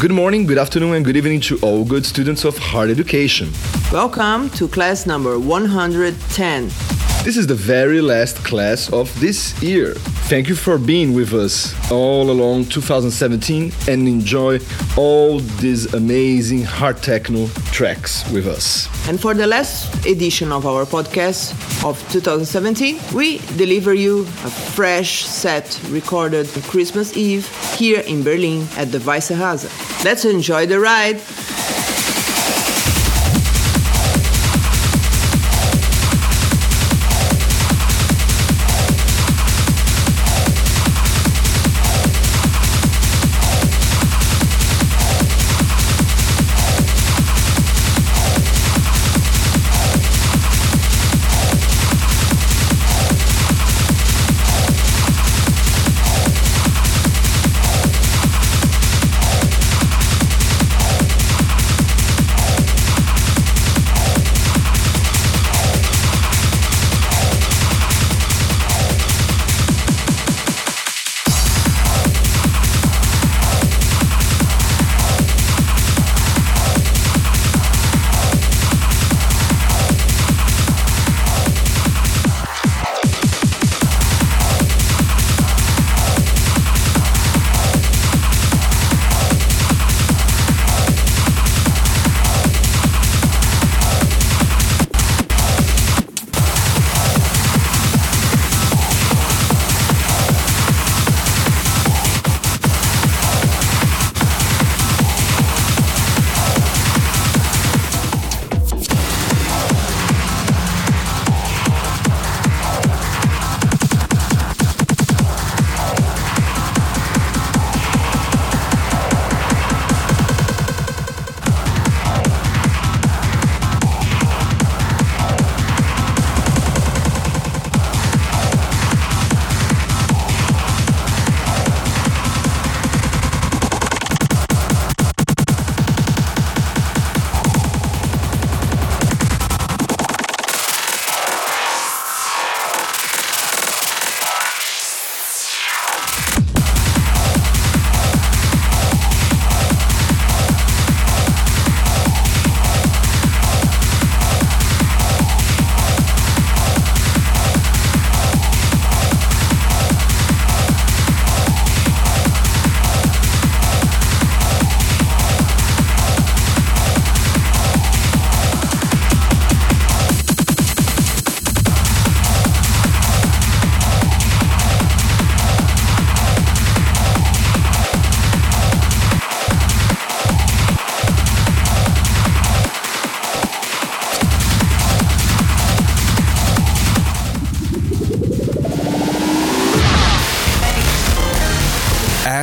Good morning, good afternoon, and good evening to all good students of hard education. Welcome to class number 110. This is the very last class of this year. Thank you for being with us all along 2017 and enjoy all these amazing hard techno tracks with us. And for the last edition of our podcast of 2017, we deliver you a fresh set recorded on Christmas Eve here in Berlin at the Weisse Let's enjoy the ride.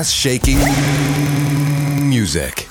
Ass shaking music.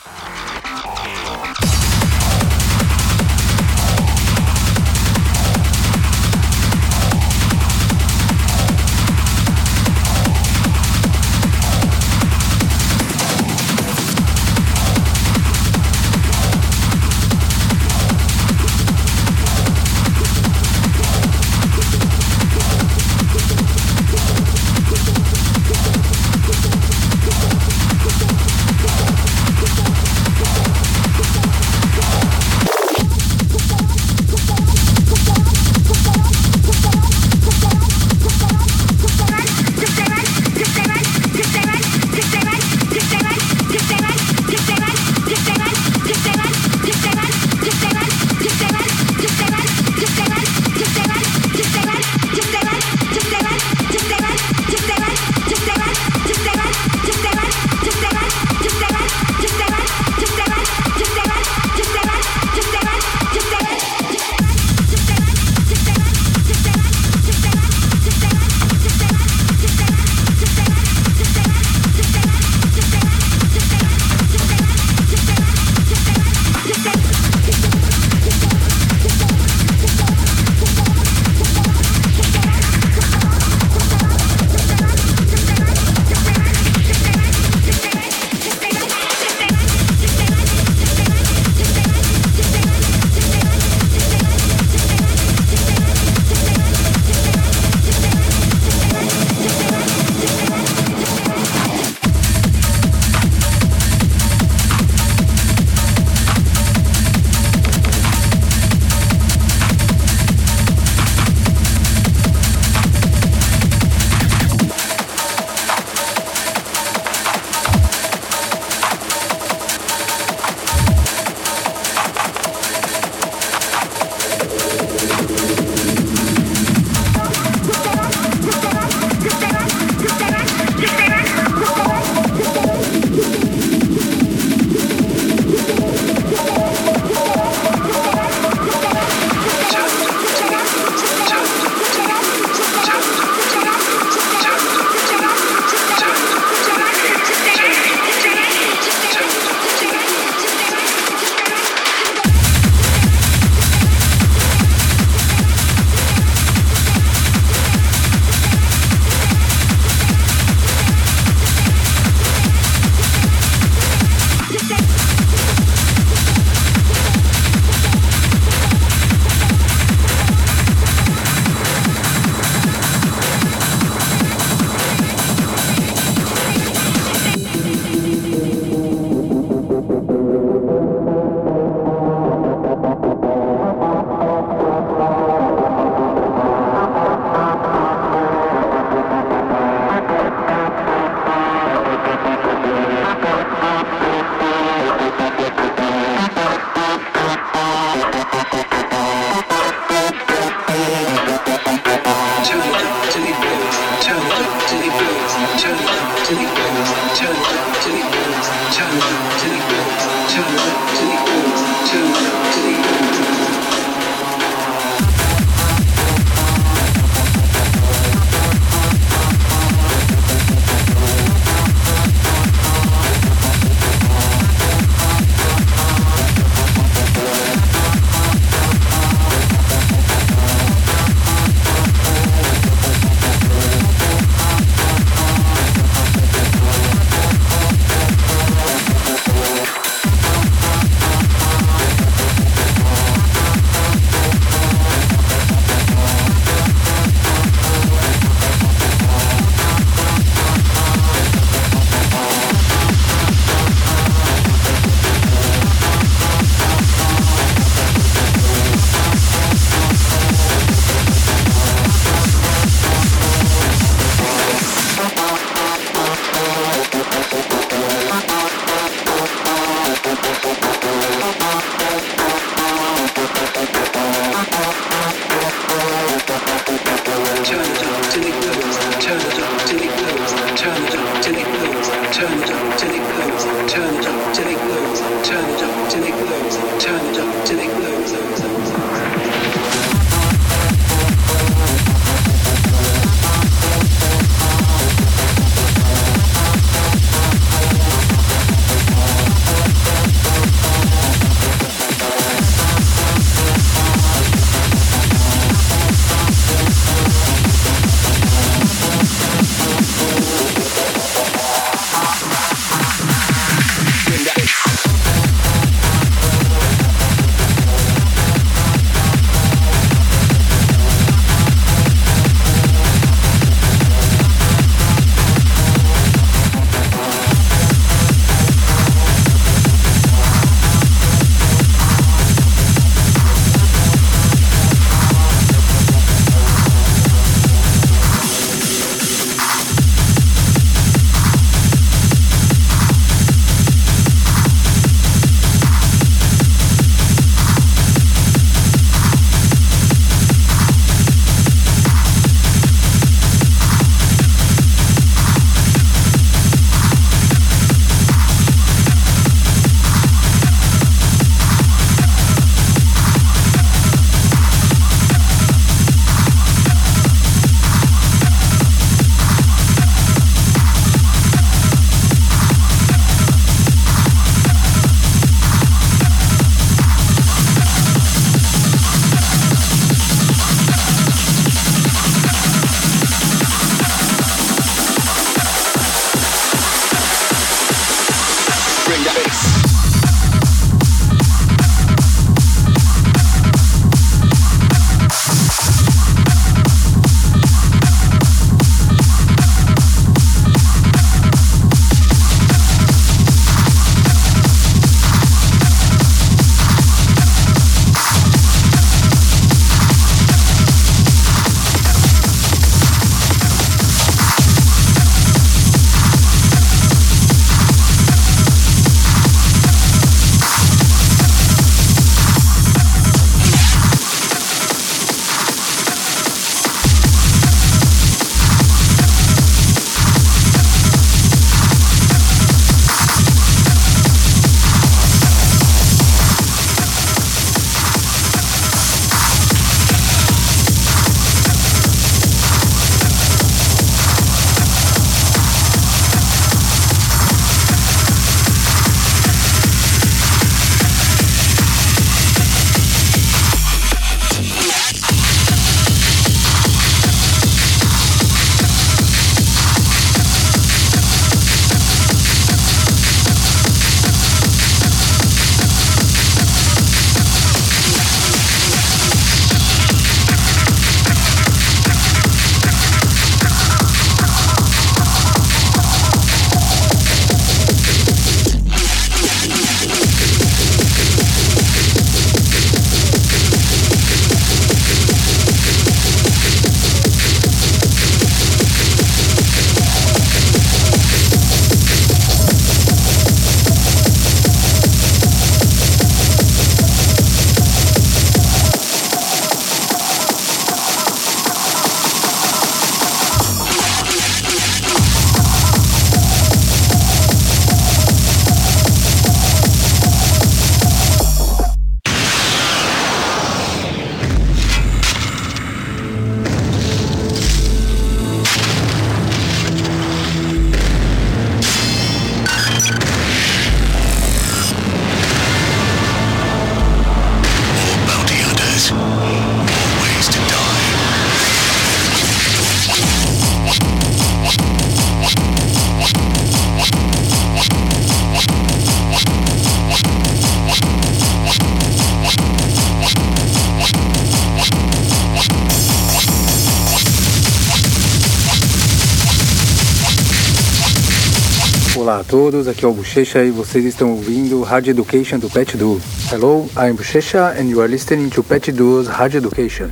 Todos, aqui é o Bochecha e vocês estão ouvindo Hard Education do Pet Duo. Hello, I'm Bochecha and you are listening to Pet Duo's Hard Education.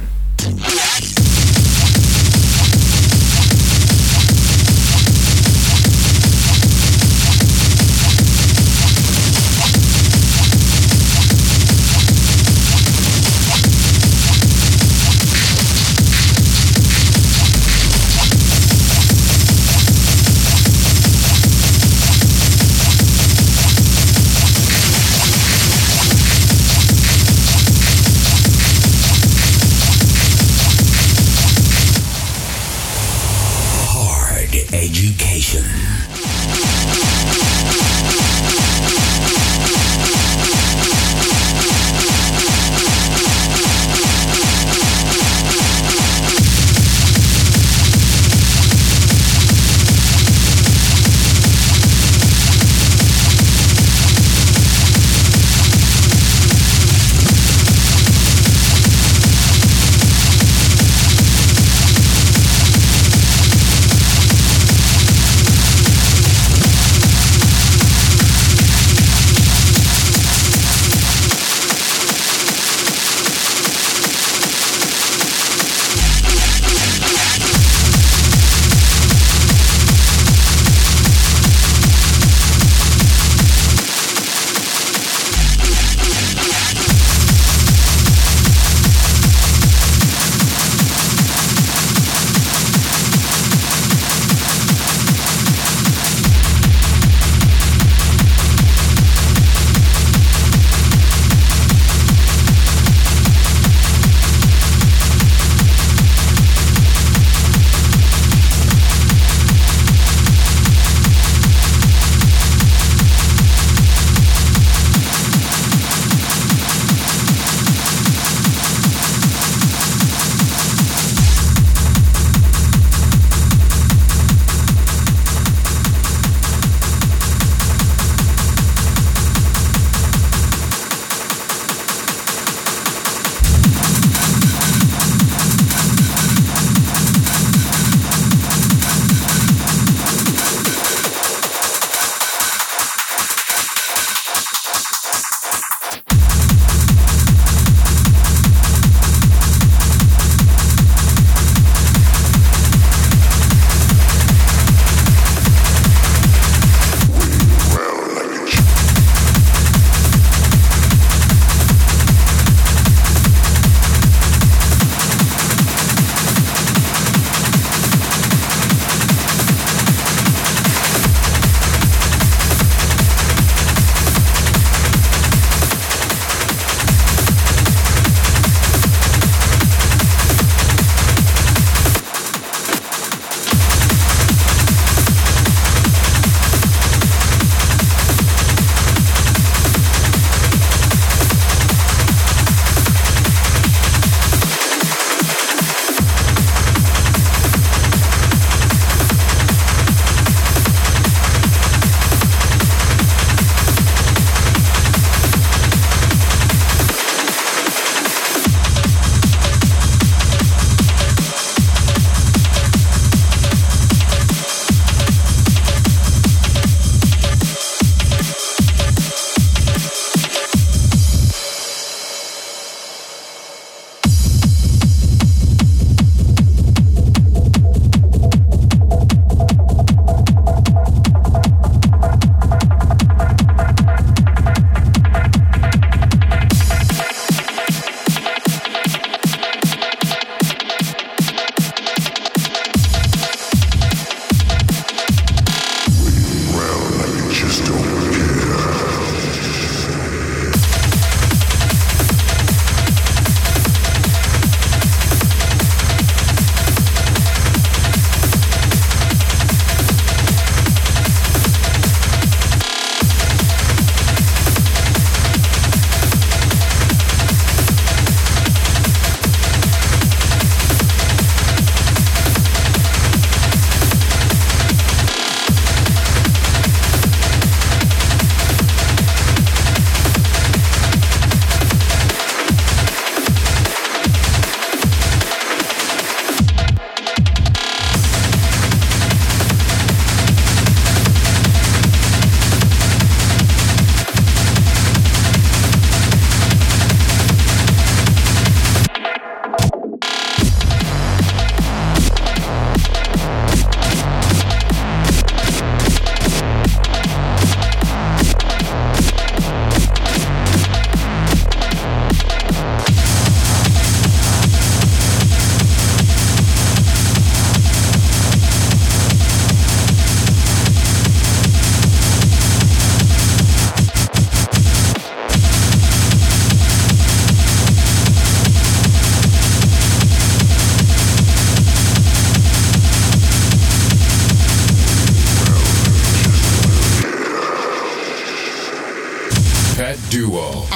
duo.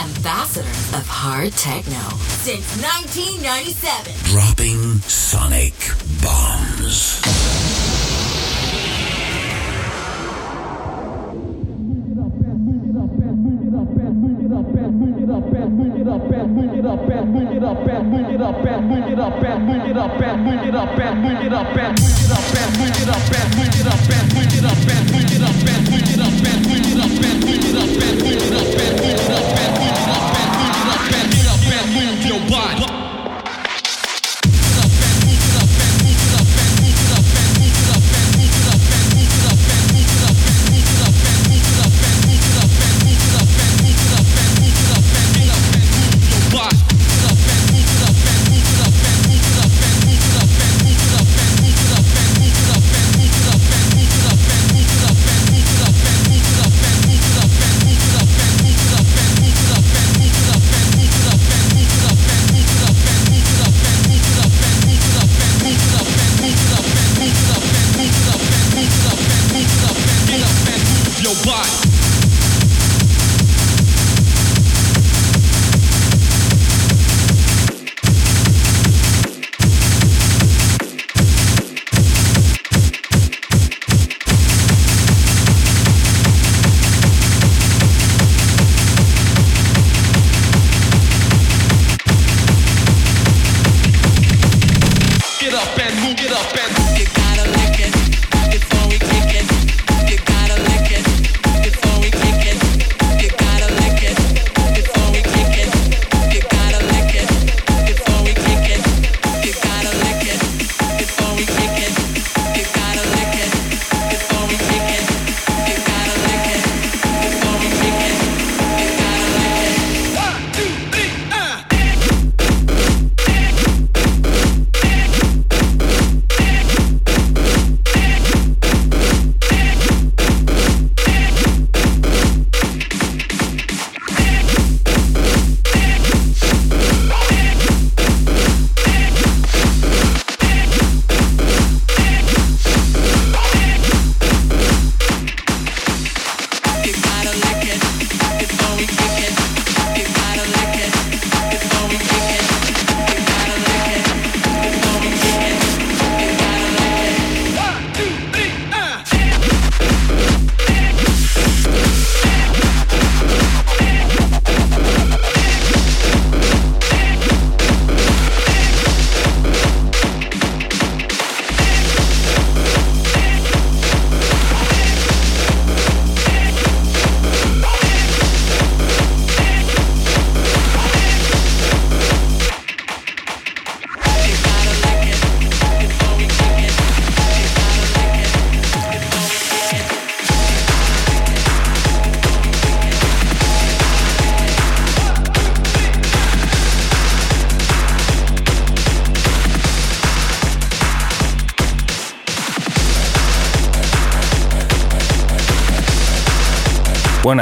Of hard techno since 1997. Dropping sonic bombs.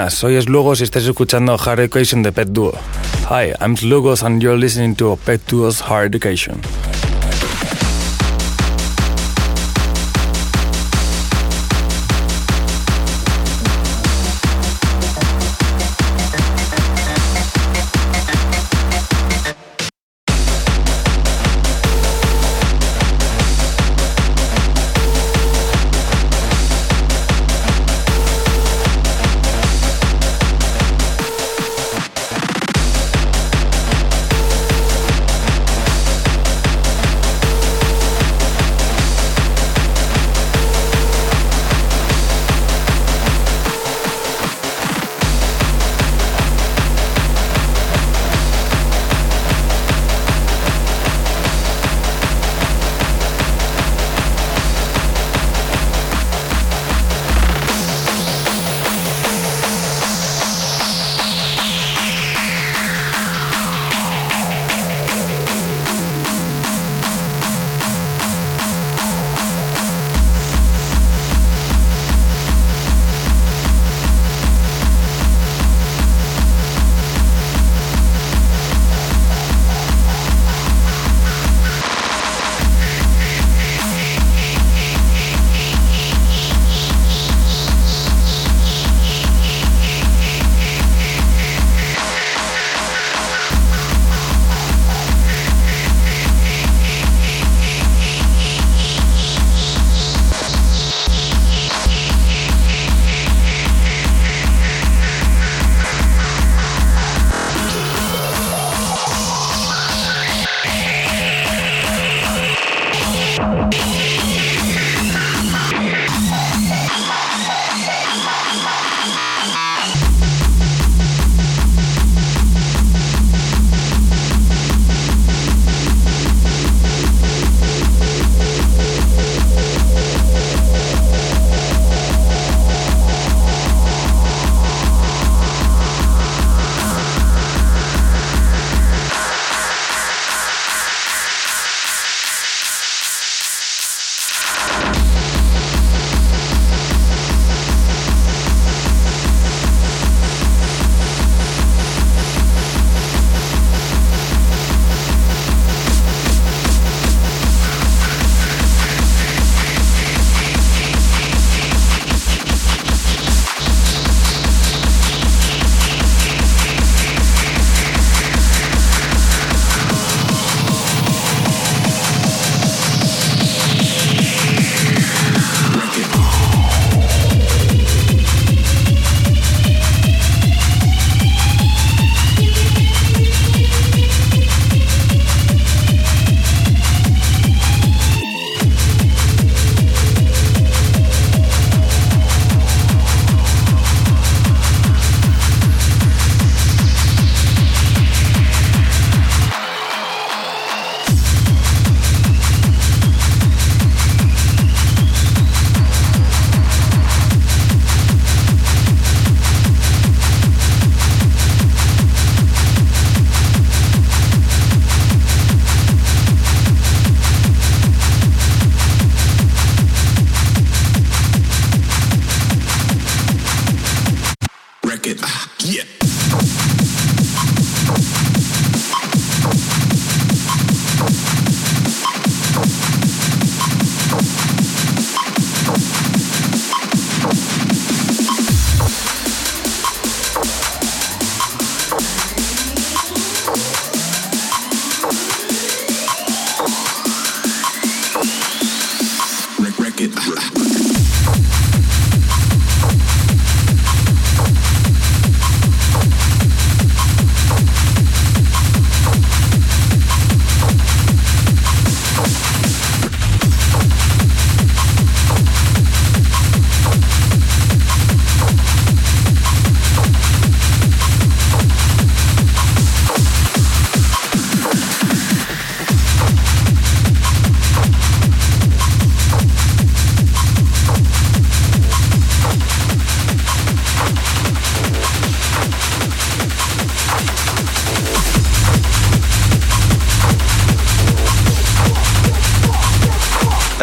buenas, soy Slugos y estáis escuchando Hard Education de Pet Duo. Hi, I'm Slugos and you're listening to Pet Duo's Hard Education.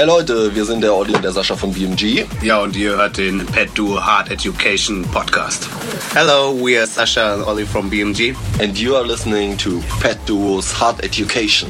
Leute, wir sind der Olli und der Sascha von BMG. Ja, und ihr hört den Pet Duo Hard Education Podcast. Hello, we are Sasha and Ollie from BMG. And you are listening to Pet Duo's Hard Education.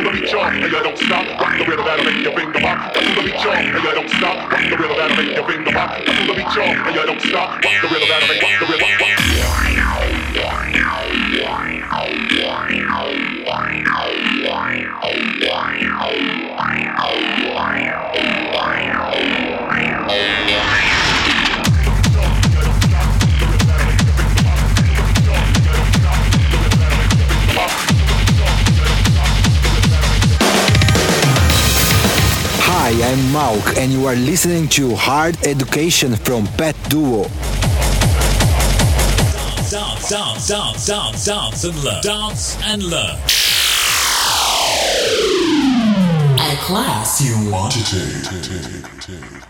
Until the beat oh, y'all, and you don't stop. Rock the rhythm that'll make your finger pop. Until the beat oh, y'all, and you don't stop. Rock the rhythm that'll make your finger pop. Until the beat oh, y'all, and you don't stop. Rock the rhythm that'll make rock the rhythm. Rock. Hi, I'm Mauk, and you are listening to Hard Education from Pet Duo. Dance, dance, dance, dance, dance and learn. Dance and learn. A class You want to take.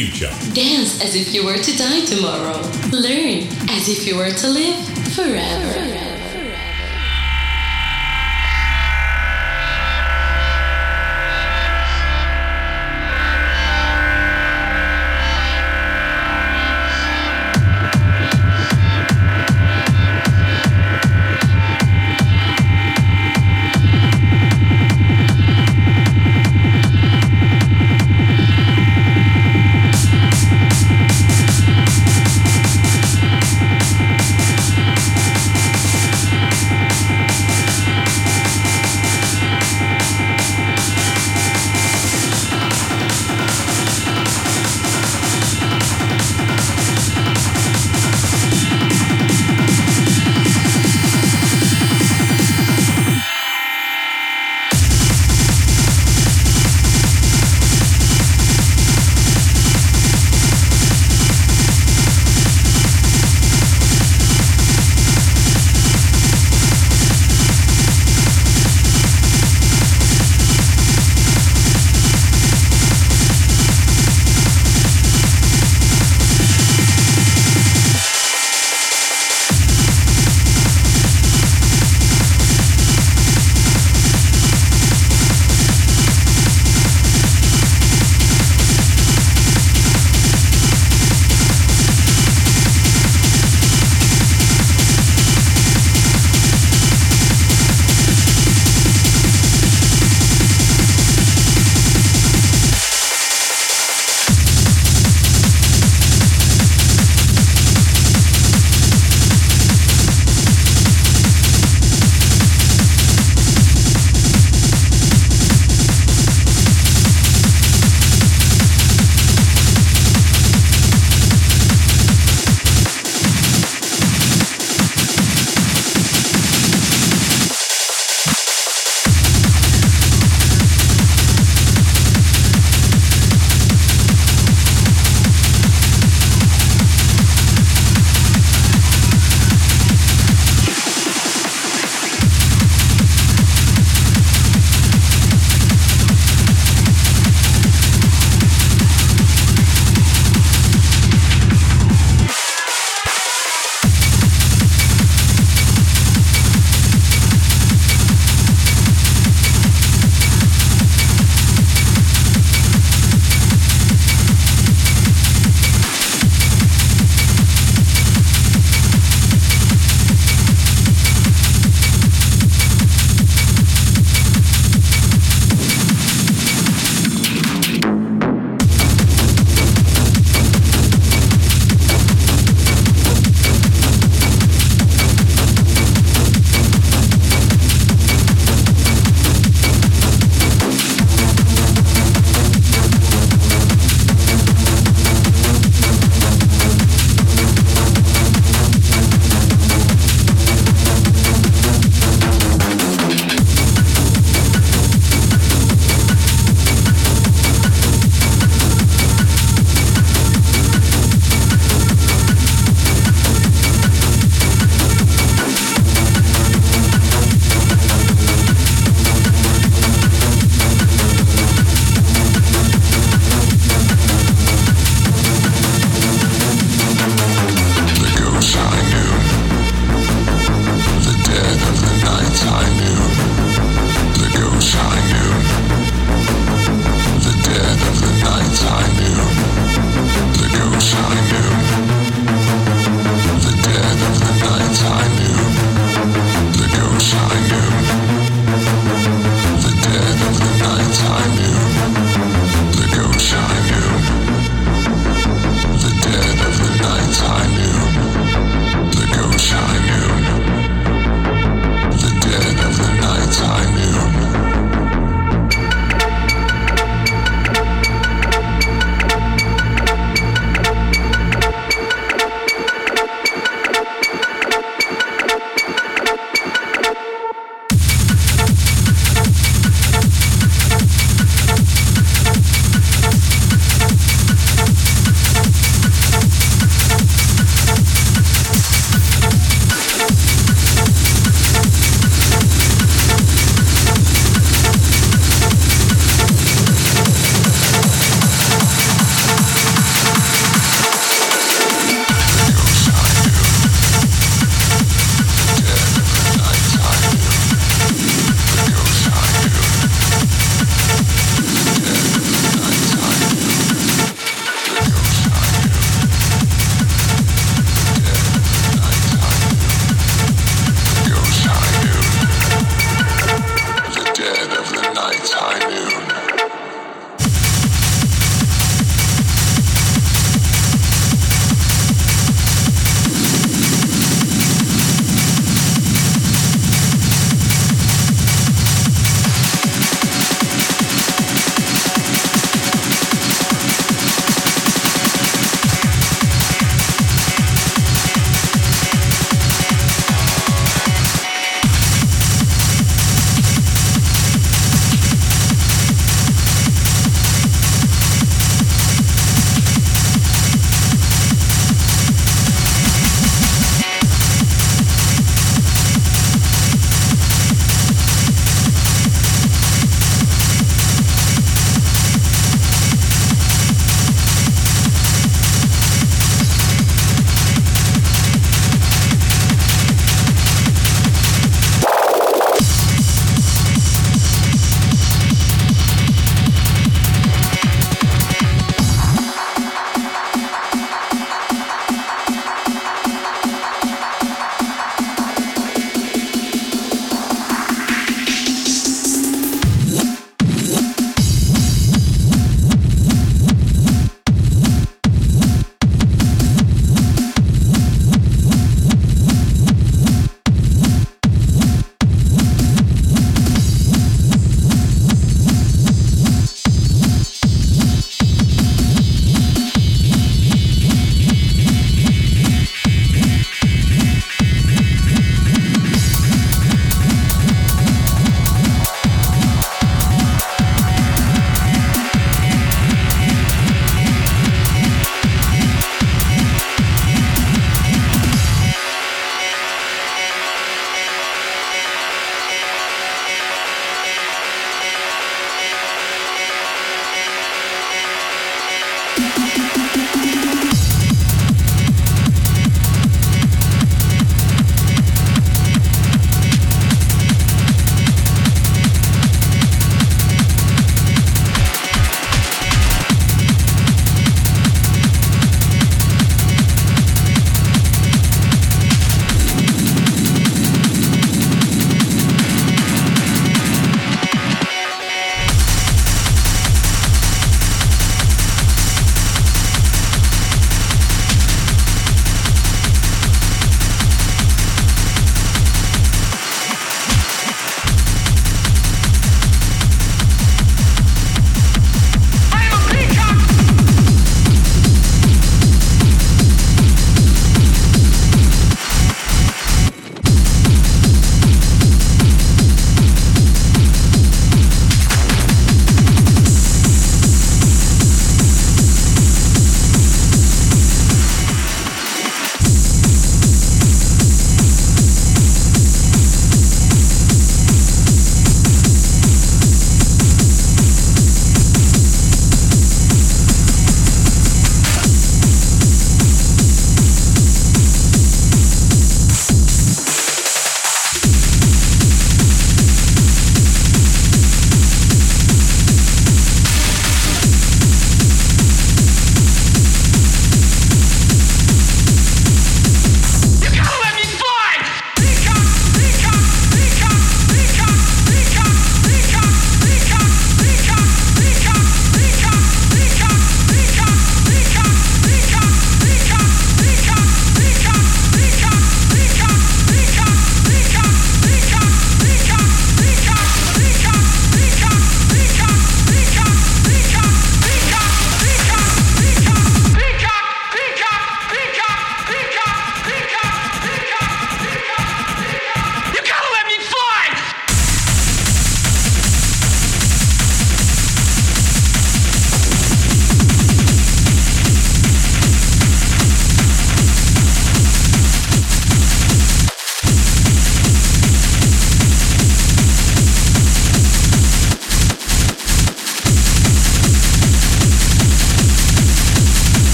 Future. Dance as if you were to die tomorrow. Learn as if you were to live forever.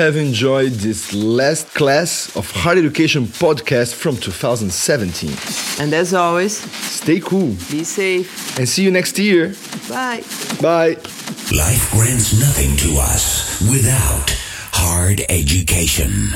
Have enjoyed this last class of Hard Education podcast from 2017. And as always, Stay cool be safe. and see you next year. Bye. Bye. Life grants nothing to us without hard education.